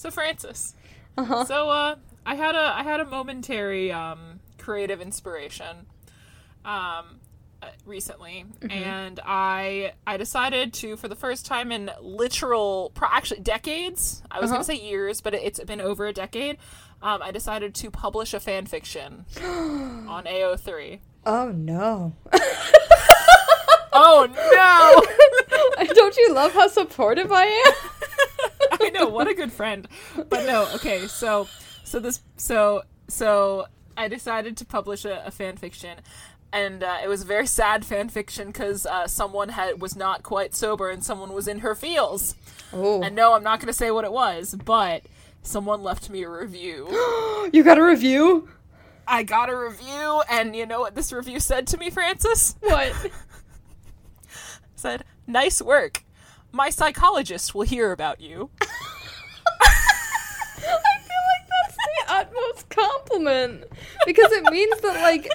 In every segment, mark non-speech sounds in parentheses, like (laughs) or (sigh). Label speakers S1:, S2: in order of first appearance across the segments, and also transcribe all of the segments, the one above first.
S1: So Francis.
S2: Uh-huh.
S1: So uh I had a I had a momentary um creative inspiration um uh, recently
S2: Mm-hmm.
S1: and I I decided to for the first time in literal pro- actually decades. I was
S2: Uh-huh.
S1: going to say years, but it, it's been over a decade. Um, I decided to publish a fan fiction (gasps) on AO3.
S2: Oh no. (laughs)
S1: Oh no! (laughs)
S2: Don't you love how supportive I am? (laughs) (laughs)
S1: I know what a good friend. But no, okay, so so this so so I decided to publish a, a fan fiction, and uh, it was a very sad fan fiction because uh, someone had was not quite sober and someone was in her feels.
S2: Oh.
S1: And no, I'm not going to say what it was, but someone left me a review. (gasps)
S2: You got a review?
S1: I got a review, and you know what this review said to me, Francis?
S2: What? (laughs)
S1: said, "Nice work. My psychologist will hear about you." (laughs)
S2: compliment because it means that like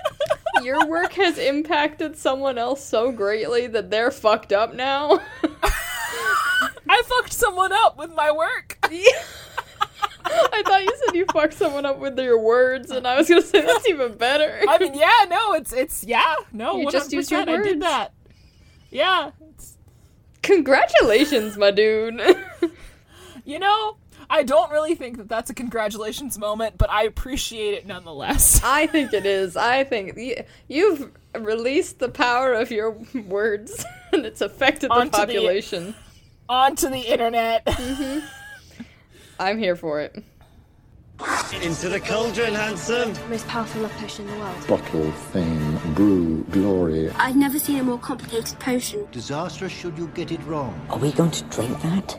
S2: your work has impacted someone else so greatly that they're fucked up now. (laughs)
S1: I fucked someone up with my work. (laughs)
S2: I thought you said you fucked someone up with your words, and I was gonna say that's even better.
S1: I mean, yeah, no, it's it's yeah, no,
S2: You just used your
S1: 100%, I did
S2: words.
S1: that. Yeah, it's,
S2: Congratulations, my dude. (laughs)
S1: you know, I don't really think that that's a congratulations moment, but I appreciate it nonetheless. (laughs)
S2: I think it is. I think y- you've released the power of your words, (laughs) and it's affected the
S1: Onto the-
S2: population.
S1: Onto the internet. (laughs) Mm-hmm.
S2: I'm here for it.
S3: Into the cauldron, handsome.
S4: most powerful love potion in the world.
S5: bottle, fame, brew, glory.
S4: I've never seen a more complicated potion.
S6: Disastrous should you get it wrong.
S7: Are we going to drink that?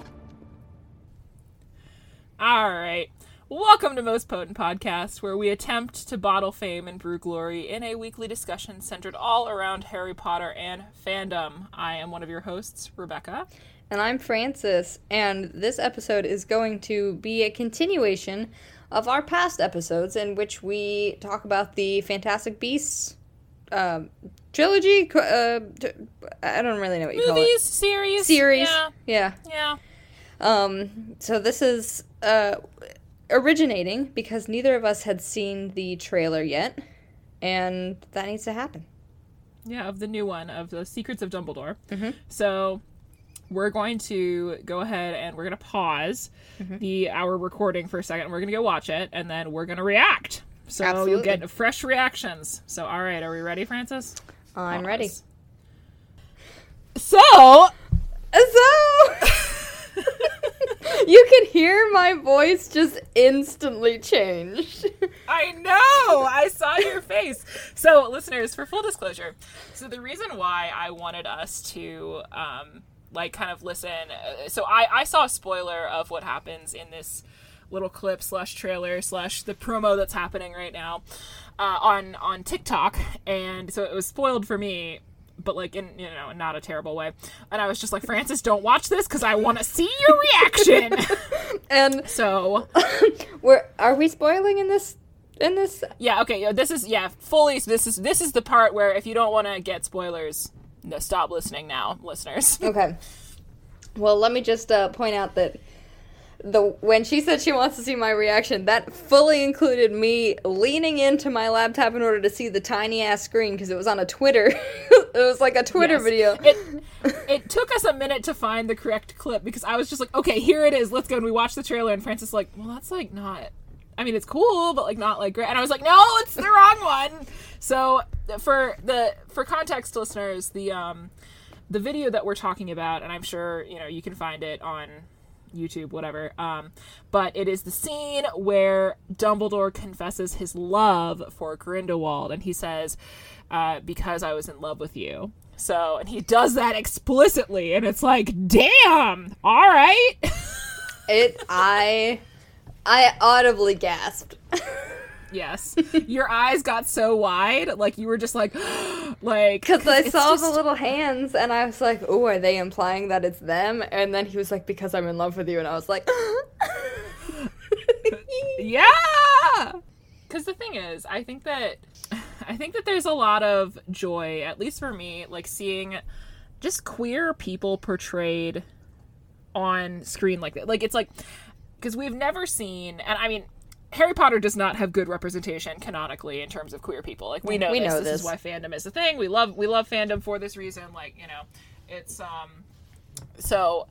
S1: All right. Welcome to Most Potent Podcast, where we attempt to bottle fame and brew glory in a weekly discussion centered all around Harry Potter and fandom. I am one of your hosts, Rebecca.
S2: And I'm Francis, and this episode is going to be a continuation of our past episodes in which we talk about the Fantastic Beasts um, trilogy. Uh, I don't really know what you call
S1: Movies,
S2: it.
S1: series,
S2: Series.
S1: Yeah,
S2: Yeah.
S1: yeah.
S2: Um, so this is uh, originating because neither of us had seen the trailer yet, and that needs to happen.
S1: Yeah, of the new one of the Secrets of Dumbledore. So we're going to go ahead and we're going to pause the our recording for a second. We're going to go watch it, and then we're going to react. So you'll get fresh reactions. So all right, are we ready, Francis?
S2: I'm ready.
S1: So
S2: So (laughs) (laughs) you can hear my voice just instantly change. (laughs)
S1: I know. I saw your face. So, listeners, for full disclosure, so the reason why I wanted us to, um, like, kind of listen. Uh, so, I I saw a spoiler of what happens in this little clip slash trailer slash the promo that's happening right now uh, on on TikTok, and so it was spoiled for me. But like in you know not a terrible way, and I was just like Francis, don't watch this because I want to see your reaction. (laughs)
S2: and
S1: so (laughs)
S2: we're are we spoiling in this in this
S1: Yeah, okay. yeah, This is yeah, fully this is this is the part where if you don't want to get spoilers, no, stop listening now, listeners.
S2: Okay. Well, let me just uh, point out that the when she said she wants to see my reaction, that fully included me leaning into my laptop in order to see the tiny ass screen because it was on a Twitter. (laughs) it was like a Twitter
S1: Yes.
S2: video.
S1: It it took us a minute to find the correct clip because I was just like, okay, here it is. Let's go. And we watched the trailer, and Francis like, well, that's like not. I mean, it's cool, but like not like great. And I was like, no, it's the wrong one. So for the for context, listeners, the um the video that we're talking about, and I'm sure you know you can find it on YouTube, whatever. Um, but it is the scene where Dumbledore confesses his love for Grindelwald, and he says, uh, "Because I was in love with you." So, and he does that explicitly, and it's like, damn, all right. (laughs)
S2: It I I audibly gasped. (laughs)
S1: yes, your eyes got so wide, like you were just like, (gasps) like
S2: Because I saw
S1: just-
S2: the little hands and I was like, oh, are they implying that it's them? And then he was like, because I'm in love with you. And I was like, (laughs)
S1: Yeah. Cuz the thing is, I think that I think that there's a lot of joy, at least for me, like seeing just queer people portrayed on screen like that. Like it's like because we've never seen, and I mean, Harry Potter does not have good representation canonically in terms of queer people. Like we know,
S2: We
S1: this.
S2: know
S1: this.
S2: this.
S1: is why fandom is a thing. We love we love fandom for this reason. Like you know, it's um, so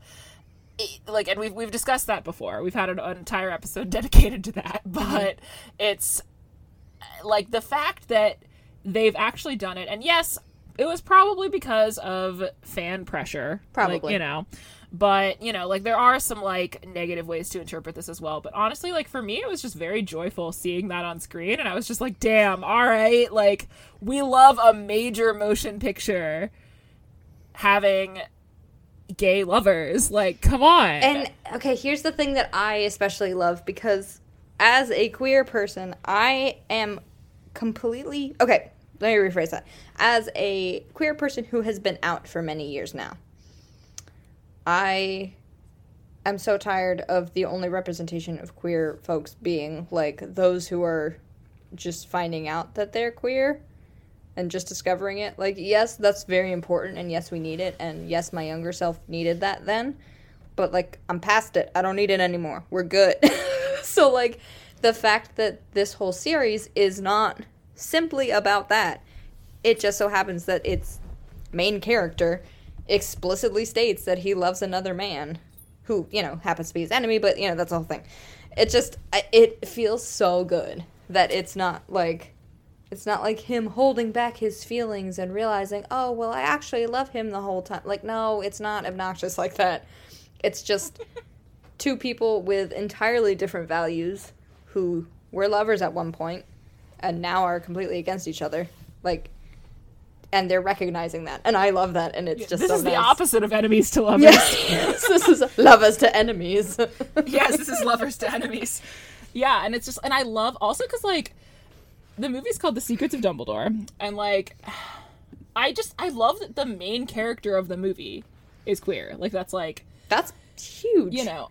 S1: it- like and we've we've discussed that before. We've had an, an entire episode (laughs) dedicated to that, but it's like the fact that they've actually done it and yes it was probably because of fan pressure like,
S2: Probably.
S1: you know but you know like there are some like negative ways to interpret this as well but honestly like for me it was just very joyful seeing that on screen and i was just like damn all right like we love a major motion picture having gay lovers like come on
S2: And okay, here's the thing that I especially love because as a queer person, I am completely okay. Let me rephrase that. As a queer person who has been out for many years now, I am so tired of the only representation of queer folks being like those who are just finding out that they're queer and just discovering it. Like, yes, that's very important, and yes, we need it, and yes, my younger self needed that then, but like, I'm past it. I don't need it anymore. We're good. (laughs) so, like, the fact that this whole series is not simply about that, it just so happens that its main character explicitly states that he loves another man who, you know, happens to be his enemy, but, you know, that's the whole thing. It just, it feels so good that it's not like it's not like him holding back his feelings and realizing, oh, well, I actually love him the whole time. Like, no, it's not obnoxious like that. It's just (laughs) two people with entirely different values who were lovers at one point and now are completely against each other. Like, and they're recognizing that. And I love that. And it's just
S1: this
S2: so
S1: is the opposite of enemies to lovers
S2: Yes, (laughs) this is lovers to enemies. (laughs)
S1: yes, this is lovers to enemies. Yeah, and it's just, and I love also because like the movie's called The Secrets of Dumbledore, and like I just I love that the main character of the movie is queer. Like that's like
S2: That's huge.
S1: you know,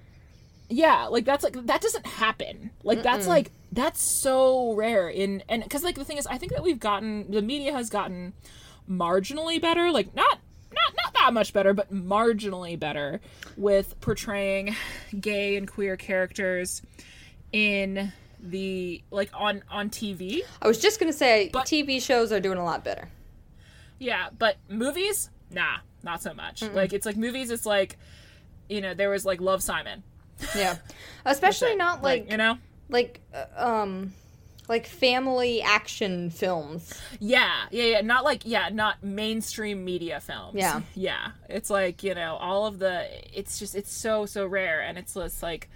S1: yeah, like that's like that doesn't happen. Like that's like that's so rare in and because like the thing is, I think that we've gotten the media has gotten marginally better. Like not not not that much better, but marginally better with portraying gay and queer characters in the like on on TV.
S2: I was just to say,
S1: But-
S2: TV shows are doing a lot better.
S1: Yeah, but movies, nah, not so much. Like it's like movies. It's like you know there was like Love Simon,
S2: Yeah. Especially (laughs) not like
S1: you know.
S2: like uh, um like family action films.
S1: Yeah, yeah, yeah. Not like yeah, not mainstream media films.
S2: Yeah. (laughs)
S1: yeah. It's like you know all of the. It's just it's so so rare, and it's just like,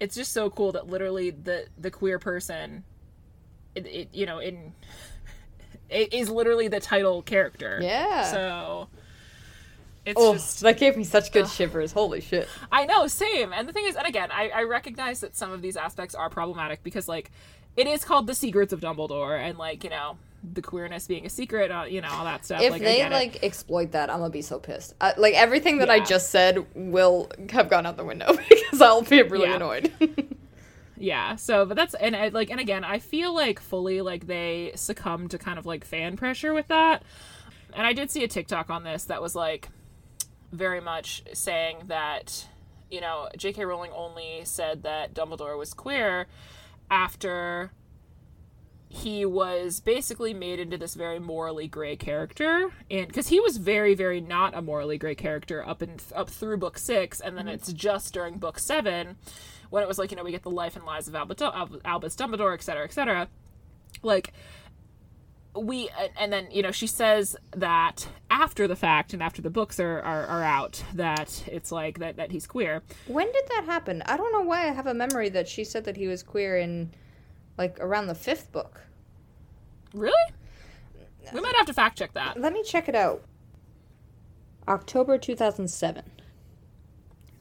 S1: it's just so cool that literally the the queer person, it, it you know in, (laughs) it is literally the title character.
S2: Yeah.
S1: So. It's
S2: Oh,
S1: just
S2: that gave me such good shivers. Holy shit.
S1: I know, same. And the thing is, and again, I, I recognize that some of these aspects are problematic because, like, it is called the secrets of Dumbledore, and like, you know, the queerness being a secret, uh, you know, all that stuff.
S2: If
S1: like,
S2: they
S1: get it.
S2: like exploit that, I'm gonna be so pissed. I, like everything that I just said will have gone out the window (laughs) because I'll be really
S1: Yeah.
S2: annoyed. (laughs)
S1: yeah. So, but that's and I, like, and again, I feel like fully like they succumb to kind of like fan pressure with that. And I did see a TikTok on this that was like very much saying that you know J.K. Rowling only said that Dumbledore was queer after he was basically made into this very morally gray character. And because he was very very not a morally gray character up and up through book six and then mm-hmm. it's just during book seven when it was like you know we get the life and lives of Albus, Albus Dumbledore et cetera et cetera. Like we and- then you know she says that after the fact and after the books are, are, are out that it's like that that he's queer
S2: when did that happen? I don't know why I have a memory that she said that he was queer in like around the fifth book.
S1: really we might have to fact check that
S2: Let me check it out. October 2007.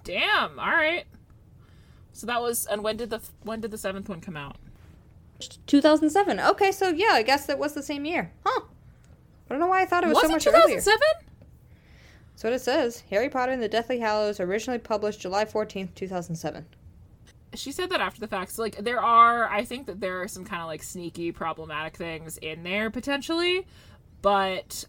S1: damn all right so that was and when did the when did the seventh one come out
S2: 2007. Okay, so yeah, I guess that was the same year. Huh. I don't know why I thought it was,
S1: was
S2: so
S1: it
S2: much earlier.
S1: 2007
S2: That's what it says. Harry Potter and the Deathly Hallows, originally published July 14th, 2007.
S1: she said that after the fact. So, like there are, I think that there are some kind of like sneaky problematic things in there potentially, but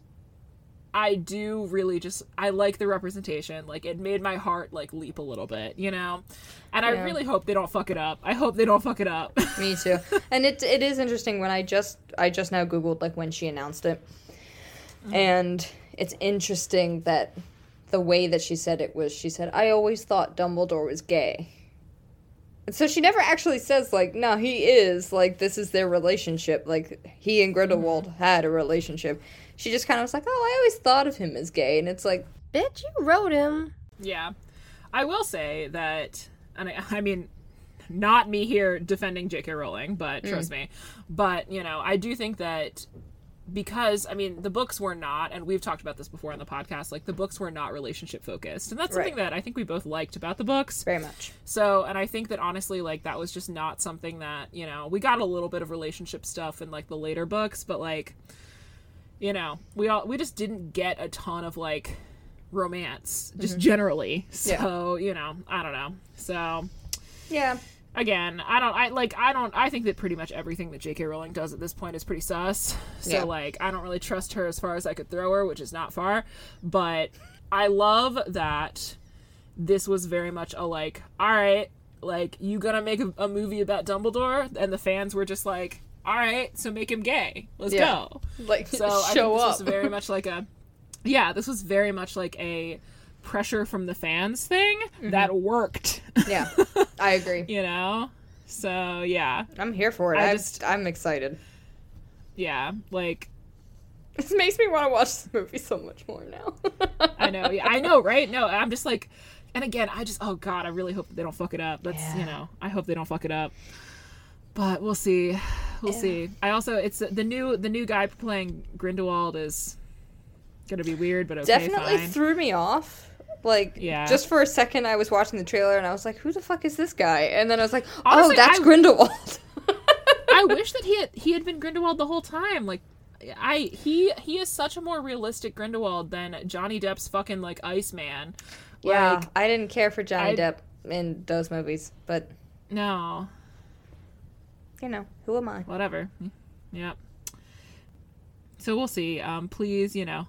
S1: I do really just I like the representation. Like it made my heart like leap a little bit, you know. And I really hope they don't fuck it up. I hope they don't fuck it up. (laughs)
S2: Me too. and it it is interesting when I just I just now googled like when she announced it, mm-hmm. and it's interesting that the way that she said it was she said I always thought Dumbledore was gay. And so she never actually says like no he is like this is their relationship like he and Grindelwald mm-hmm. had a relationship. She just kind of was like oh I always thought of him as gay and it's like
S7: Bitch, you wrote him.
S1: Yeah. I will say that, and I, I mean, not me here defending J.K. Rowling, but mm. trust me. But, you know, I do think that because, I mean, the books were not, and we've talked about this before on the podcast, like the books were not relationship focused. And that's something
S2: Right.
S1: that I think we both liked about the books.
S2: very much
S1: So, and I think that honestly, like, that was just not something that, you know, we got a little bit of relationship stuff in, like, the later books, but, like, you know, we all, we just didn't get a ton of, like, romance, just mm-hmm. generally. So, you know, I don't know. So,
S2: yeah
S1: again, I don't, I, like, I don't, I think that pretty much everything that J.K. Rowling does at this point is pretty sus. So,
S2: Yeah.
S1: like, I don't really trust her as far as I could throw her, which is not far. But I love that this was very much a like, all right, like you gonna make a, a movie about Dumbledore, and the fans were just like, all right, so make him gay. Let's
S2: Yeah.
S1: go.
S2: like
S1: So I
S2: show
S1: think this
S2: up
S1: was very much like a, yeah, this was very much like a pressure from the fans thing
S2: Mm-hmm.
S1: that worked.
S2: yeah (laughs) I agree
S1: you know. So yeah,
S2: I'm here for it
S1: I
S2: I
S1: just-
S2: I'm excited.
S1: yeah, like
S2: This makes me want to watch the movie so much more now.
S1: I know, yeah, I know, right? No, I'm just like, and again, I just, oh god, I really hope they don't fuck it up. That's, you know, I hope they don't fuck it up. But we'll see, we'll see. I also, it's the new, the new guy playing Grindelwald is gonna be weird, but okay,
S2: Definitely
S1: fine.
S2: threw me off. Like,
S1: Yeah.
S2: just for a second, I was watching the trailer and I was like, "Who the fuck is this guy?" And then I was like, oh,
S1: Honestly,
S2: "Oh, that's
S1: I-
S2: Grindelwald." (laughs)
S1: I (laughs) wish that he had he had been Grindelwald the whole time. Like, I he he is such a more realistic Grindelwald than Johnny Depp's fucking like Iceman.
S2: yeah, I didn't care for Johnny
S1: I-
S2: Depp in those movies, but
S1: no,
S2: you know, who am I?
S1: whatever. Yep. So we'll see. Um, please, you know,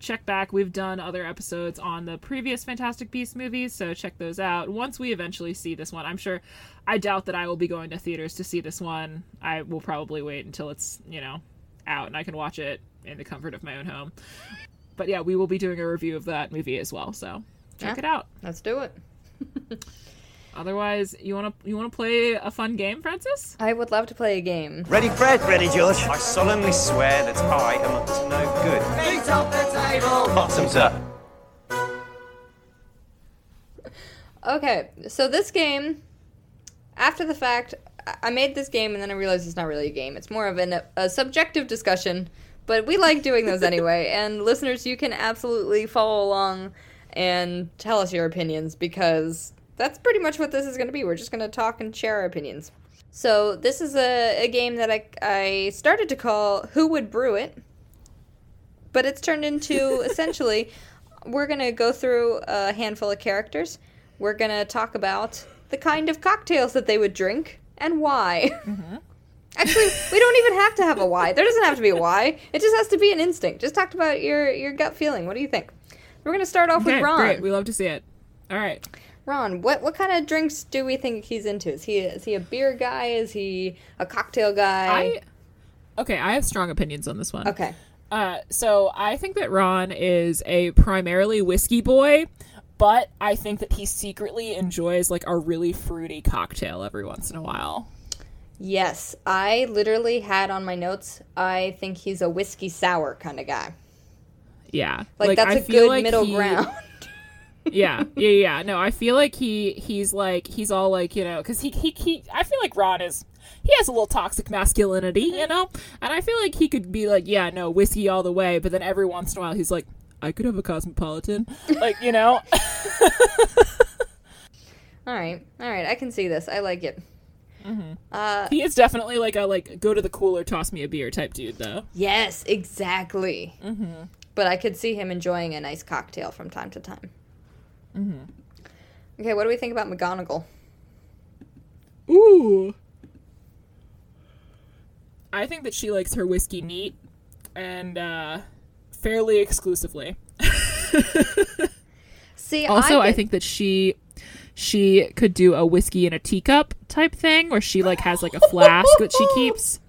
S1: check back. We've done other episodes on the previous Fantastic Beasts movies, so check those out. Once we eventually see this one, I'm sure. I doubt that I will be going to theaters to see this one. I will probably wait until it's you know out and I can watch it in the comfort of my own home. But yeah, we will be doing a review of that movie as well. So check
S2: Yeah.
S1: it out.
S2: Let's do it. (laughs)
S1: Otherwise, you wanna you wanna play a fun game, Francis?
S2: I would love to play a game.
S3: Ready, Fred? Ready, George?
S8: I solemnly swear that I am up to no good.
S3: Feet off the table!
S8: Bottoms up.
S2: Okay, so this game, after the fact, I- I made this game and then I realized it's not really a game. It's more of an, a subjective discussion, but we like doing those anyway. (laughs) And listeners, you can absolutely follow along and tell us your opinions because that's pretty much what this is going to be. We're just going to talk and share our opinions. So this is a, a game that I, I started to call Who Would Brew It? But it's turned into (laughs) essentially, we're going to go through a handful of characters. We're going to talk about the kind of cocktails that they would drink and why. Mm-hmm. (laughs) Actually, we don't even have to have a why. There doesn't have to be a why. It just has to be an instinct. Just talk about your, your gut feeling. What do you think? We're going to start off with
S1: Okay,
S2: Ron.
S1: great. We love to see it. All right.
S2: Ron, what what kind of drinks do we think he's into? Is he is he a beer guy? Is he a cocktail guy?
S1: I okay. I have strong opinions on this one.
S2: okay.
S1: Uh, so I think that Ron is a primarily whiskey boy, but I think that he secretly enjoys like a really fruity cocktail every once in a while.
S2: Yes, I literally had on my notes. I think he's a whiskey sour kind of guy.
S1: Yeah,
S2: Like, that's
S1: I
S2: a
S1: feel
S2: good
S1: like
S2: middle
S1: he-
S2: ground. (laughs)
S1: yeah, yeah, yeah. No, I feel like he he's like he's all like you know because he, he he I feel like Ron is he has a little toxic masculinity, you know, and I feel like he could be like yeah no whiskey all the way, but then every once in a while he's like I could have a cosmopolitan, like you know. (laughs)
S2: all right, all right. I can see this. I like it. Uh,
S1: he is definitely like a like go to the cooler, toss me a beer type dude though.
S2: yes, exactly. Mm-hmm. But I could see him enjoying a nice cocktail from time to time. Mm-hmm. Okay, what do we think about McGonagall?
S1: Ooh. I think that she likes her whiskey neat and uh fairly exclusively. (laughs)
S2: See,
S1: Also, I,
S2: get-
S1: think that she she could do a whiskey in a teacup type thing where she like has like a flask that she (laughs) keeps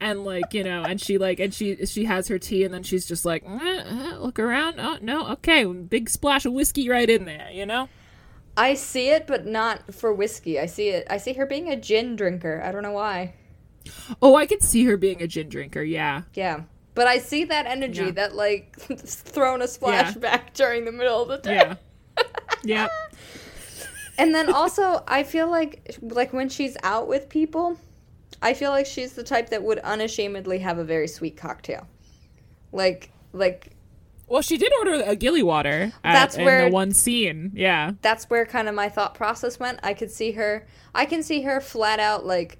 S1: and like you know and she like and she she has her tea and then she's just like "Eh, eh, look around oh no okay big splash of whiskey right in there you know
S2: I see it, but not for whiskey. I see it. I see her being a gin drinker. I don't know why.
S1: oh i could see her being a gin drinker yeah
S2: Yeah. But I see that energy,
S1: Yeah.
S2: that like (laughs) throwing a splash
S1: Yeah.
S2: back during the middle of the day.
S1: yeah (laughs) yeah
S2: And then also, I feel like like when she's out with people, I feel like she's the type that would unashamedly have a very sweet cocktail. Like like
S1: well she did order a gilly water at,
S2: That's
S1: in
S2: where-
S1: the one scene yeah
S2: that's where kind of my thought process went. I could see her I can see her flat out like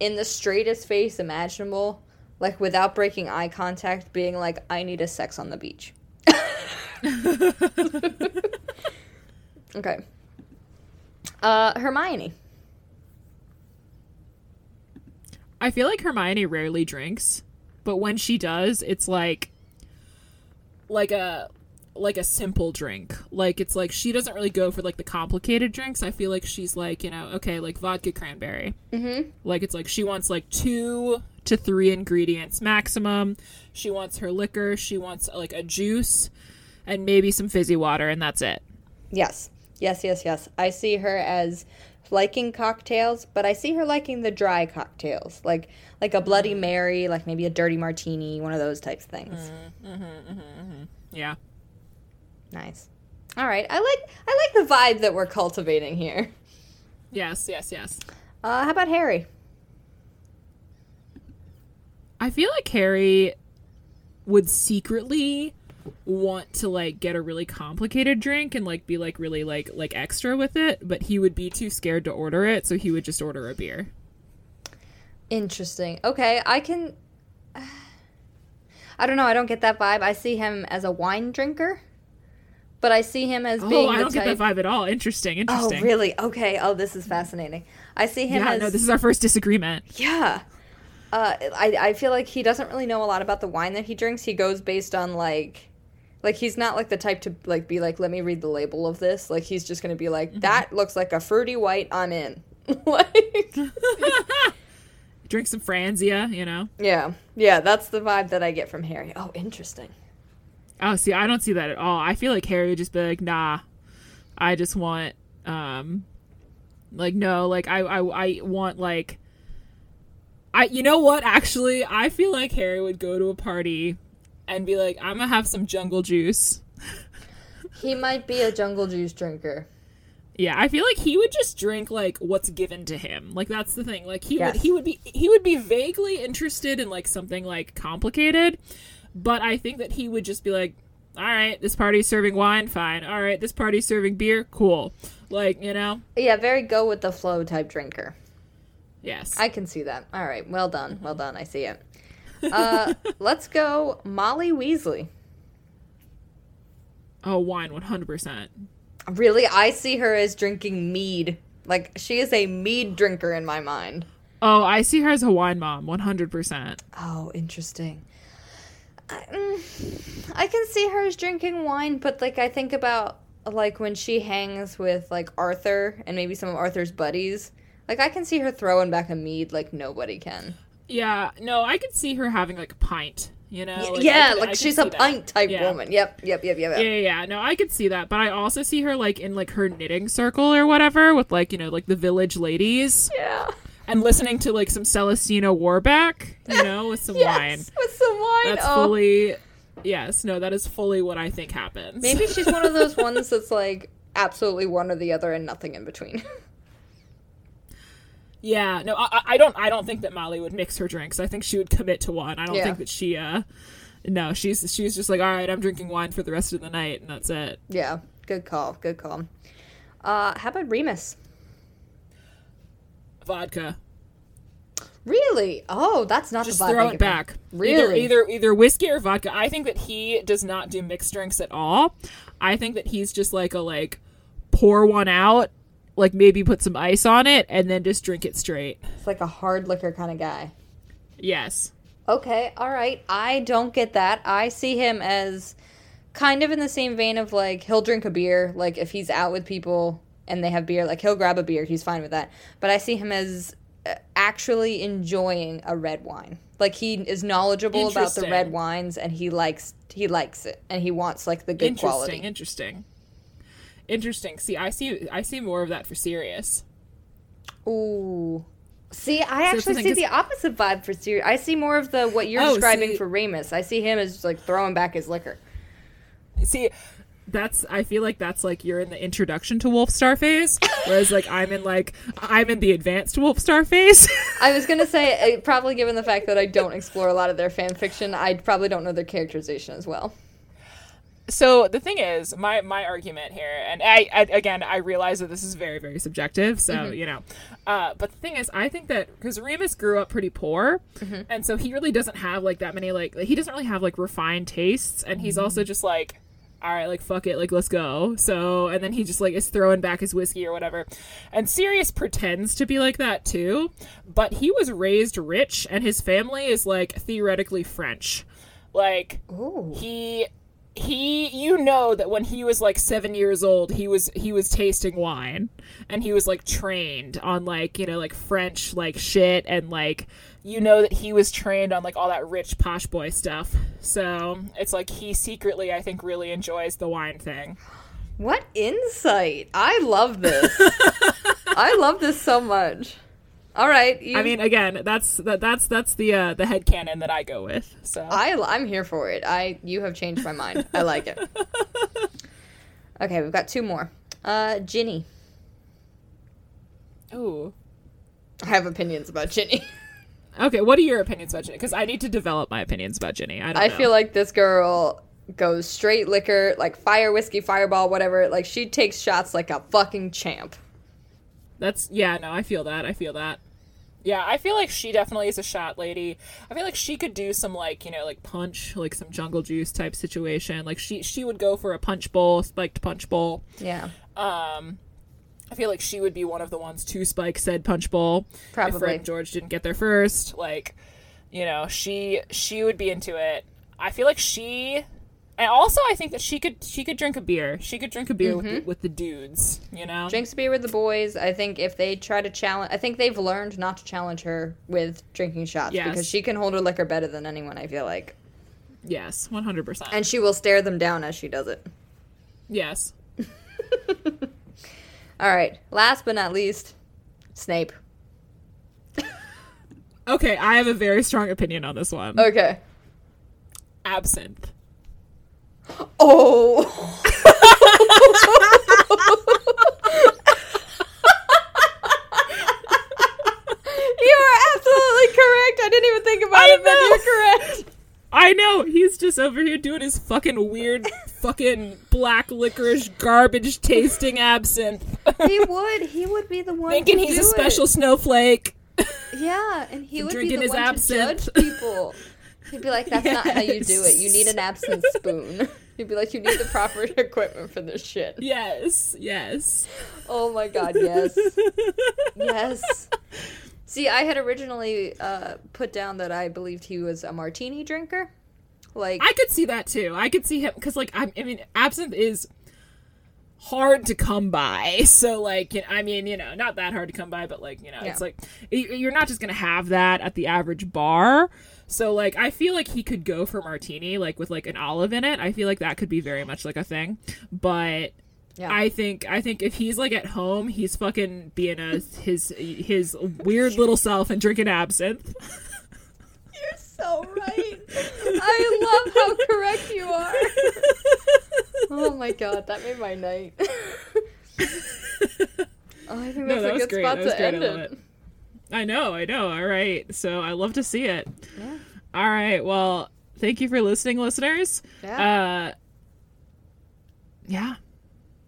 S2: in the straightest face imaginable, like without breaking eye contact being like I need a sex on the beach. (laughs) (laughs) okay. Uh Hermione.
S1: I feel like Hermione rarely drinks, but when she does, it's like like a like a simple drink. Like it's like she doesn't really go for like the complicated drinks. I feel like she's like, you know, okay, like vodka cranberry. Mm-hmm. Like it's like she wants like two to three ingredients maximum. She wants her liquor, she wants like a juice and maybe some fizzy water and that's it.
S2: Yes. Yes, yes, yes. I see her as liking cocktails, but I see her liking the dry cocktails. Like like a bloody mm. mary, like maybe a dirty martini, one of those types of things.
S1: Mm-hmm, mm-hmm, mm-hmm, yeah.
S2: Nice. All right. I like I like the vibe that we're cultivating here.
S1: Yes, yes, yes.
S2: Uh how about Harry?
S1: I feel like Harry would secretly want to like get a really complicated drink and like be like really like like extra with it, but he would be too scared to order it, so he would just order a beer.
S2: Interesting. Okay, I can (sighs) I don't know, I don't get that vibe. I see him as a wine drinker, but I see him as being
S1: Oh, I don't
S2: type
S1: get that vibe at all. Interesting, Interesting.
S2: Oh,
S1: interesting.
S2: really? Okay. Oh, this is fascinating. I see him
S1: Yeah,
S2: as
S1: no, this is our first disagreement.
S2: Yeah. Uh, I, I feel like he doesn't really know a lot about the wine that he drinks. He goes based on like like he's not like the type to like be like let me read the label of this. Like he's just going to be like that looks like a fruity white, I'm in. (laughs) like (laughs)
S1: Drink some Franzia, you know.
S2: Yeah. Yeah, that's the vibe that I get from Harry. Oh, interesting.
S1: Oh, see, I don't see that at all. I feel like Harry would just be like, nah, I just want, um, like, no, like, I, I, I want, like, I, you know what, actually, I feel like Harry would go to a party and be like, I'm gonna have some jungle juice.
S2: He might be a jungle juice drinker.
S1: Yeah, I feel like he would just drink like what's given to him. Like that's the thing. Like he
S2: Yes.
S1: would he would be he would be vaguely interested in like something like complicated, but I think that he would just be like, "All right, this party's serving wine, fine. All right, this party's serving beer, cool." Like, you know?
S2: Yeah, very go with the flow type drinker.
S1: Yes.
S2: I can see that. All right, well done. Well done. I see it. Uh, let's go Molly Weasley.
S1: oh, wine 100%.
S2: Really, I see her as drinking mead. Like she is a mead drinker in my mind.
S1: Oh, I see her as a wine mom 100%.
S2: Oh, interesting. I, mm, I can see her as drinking wine, but like I think about like when she hangs with like Arthur and maybe some of Arthur's buddies. Like I can see her throwing back a mead like nobody can.
S1: Yeah, no, I could see her having like a pint, you know? Like,
S2: yeah,
S1: could-
S2: like she's a
S1: that.
S2: pint type
S1: Yeah.
S2: woman. Yep, yep, yep, yep. yep.
S1: Yeah, yeah, yeah. No, I could see that, but I also see her like in like her knitting circle or whatever with like you know like the village ladies
S2: Yeah.
S1: and listening to like some Celestina Warbeck, you know, with some (laughs) wine.
S2: With some wine.
S1: That's
S2: oh.
S1: fully, yes, no, that is fully what I think happens.
S2: Maybe she's one of (laughs) those ones that's like absolutely one or the other and nothing in between. (laughs)
S1: yeah, no, I, I- don't, I don't think that Molly would mix her drinks. I think she would commit to one. I don't
S2: Yeah.
S1: think that she, uh, no, she's she's just like, all right, I'm drinking wine for the rest of the night, and that's it.
S2: yeah, good call. Good call. Uh, how about Remus?
S1: Vodka.
S2: Really? Oh, that's not
S1: just
S2: the
S1: throw it back.
S2: Really?
S1: Either, either either whiskey or vodka. I think that he does not do mixed drinks at all. I think that he's just like a like pour one out, like maybe put some ice on it, and then just drink it straight.
S2: It's like a hard liquor kind of guy.
S1: Yes.
S2: Okay, all right. I don't get that. I see him as kind of in the same vein of like he'll drink a beer, like if he's out with people and they have beer, like he'll grab a beer, he's fine with that. But I see him as uh, actually enjoying a red wine. Like he is knowledgeable about the red wines and he likes he likes it and he wants like the good
S1: interesting,
S2: quality.
S1: interesting, interesting. See, I see, I see more of that for Sirius.
S2: Ooh. See, I
S1: So
S2: actually see the opposite vibe for Sirius. I see more of the what you're
S1: Oh,
S2: describing
S1: see-
S2: for Remus. I see him as like throwing back his liquor.
S1: See, that's I feel like that's like you're in the introduction to Wolfstar phase, whereas like I'm in like I'm in the advanced Wolfstar phase. (laughs)
S2: I was gonna say, uh, probably given the fact that I don't explore a lot of their fan fiction, I probably don't know their characterization as well.
S1: So the thing is, my my argument here, and I, I again I realize that this is very very subjective, so mm-hmm. you know, uh, but the thing is, I think that because Remus grew up pretty poor, mm-hmm. and so he really doesn't have like that many like he doesn't really have like refined tastes, and he's mm-hmm. also just like. All right, like fuck it, like let's go. So, and then he just like is throwing back his whiskey or whatever. And Sirius pretends to be like that too, but he was raised rich, and his family is like theoretically French. Like, he he you know that when he was like seven years old he was he was tasting wine and he was like trained on like you know like french like shit and like you know that he was trained on like all that rich posh boy stuff so it's like he secretly i think really enjoys the wine thing
S2: What insight! I love this. (laughs) I love this so much. All right, you,
S1: i mean again that's that, that's that's the uh the head canon that i go with so
S2: I I'm here for it. I you have changed my mind. I like it. (laughs) Okay, we've got two more. Uh, Ginny.
S1: ooh
S2: I have opinions about Ginny. (laughs)
S1: okay what are your opinions about ginny because i need to develop my opinions about ginny i don't
S2: I
S1: know.
S2: feel like this girl goes straight liquor, like fire, whiskey, fireball, whatever. Like she takes shots like a fucking champ.
S1: That's yeah, no, I feel that. I feel that. Yeah, I feel like she definitely is a shot lady. I feel like she could do some like, you know, like punch, like some jungle juice type situation. Like she she would go for a punch bowl, spiked punch bowl.
S2: Yeah.
S1: Um I feel like she would be one of the ones to spike said punch bowl. If
S2: Probably.
S1: Fred and George didn't get there first. Like, you know, she she would be into it. I feel like she and also I think that she could she could drink a beer. She could drink a beer with, the, mm-hmm. with the dudes, you know?
S2: Drinks beer with the boys. I think if they try to challenge, I think they've learned not to challenge her with drinking shots
S1: Yes.
S2: because she can hold her liquor better than anyone. I feel like,
S1: Yes, 100%.
S2: and she will stare them down as she does it.
S1: yes. (laughs)
S2: All right. Last but not least, Snape.
S1: Okay, I have a very strong opinion on this one.
S2: Okay.
S1: Absinthe.
S2: Oh. (laughs) you are absolutely correct. I didn't even think about
S1: I
S2: it, but you're correct.
S1: I know he's just over here doing his fucking weird, fucking black licorice garbage tasting absinthe,
S2: He would. He would be the one
S1: thinking
S2: to
S1: he's
S2: do
S1: a
S2: it.
S1: special snowflake.
S2: Yeah, and he (laughs) would be
S1: drinking
S2: the
S1: his
S2: one
S1: absinthe.
S2: to judge people. (laughs) He'd be like, "That's not how you do it. You need an absinthe spoon." (laughs) He'd be like, "You need the proper (laughs) equipment for this shit."
S1: Yes, yes.
S2: Oh my god, yes, (laughs) yes. See, I had originally uh, put down that I believed he was a martini drinker. Like,
S1: I could see that too. I could see him because, like, I, I mean, absinthe is hard to come by. So, like, I mean, you know, not that hard to come by, but like, you know, it's like you're not just gonna have that at the average bar. So, like, I feel like he could go for martini, like with like an olive in it. I feel like that could be very much like a thing. But
S2: Yeah.
S1: I think I think if he's like at home, he's fucking being a his his weird little self and drinking absinthe. (laughs)
S2: you're so right. I love how correct you are. (laughs) Oh my god, that made my night. (laughs) oh, I think
S1: No,
S2: that's
S1: that
S2: a good
S1: great.
S2: spot
S1: That
S2: to
S1: great.
S2: end
S1: I
S2: it.
S1: it. I know, I know. All right. So I love to see it. All right. Well, thank you for listening, listeners.
S2: Yeah.
S1: Uh yeah.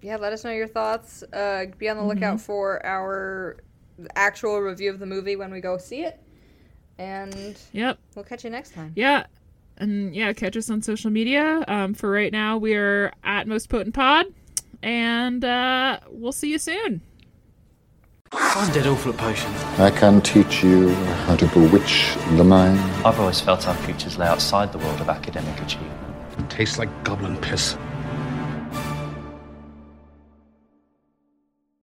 S2: yeah, let us know your thoughts. Uh, be on the lookout for our actual review of the movie when we go see it. And
S1: Yep.
S2: we'll catch you next time.
S1: Yeah. And yeah, catch us on social media. Um, for right now, we are at Most Potent Pod. And uh, we'll see you soon.
S9: I'm dead awful at potions.
S5: I can teach you how to bewitch the mind.
S10: I've always felt our futures lay outside the world of academic achievement.
S9: Tastes like goblin piss.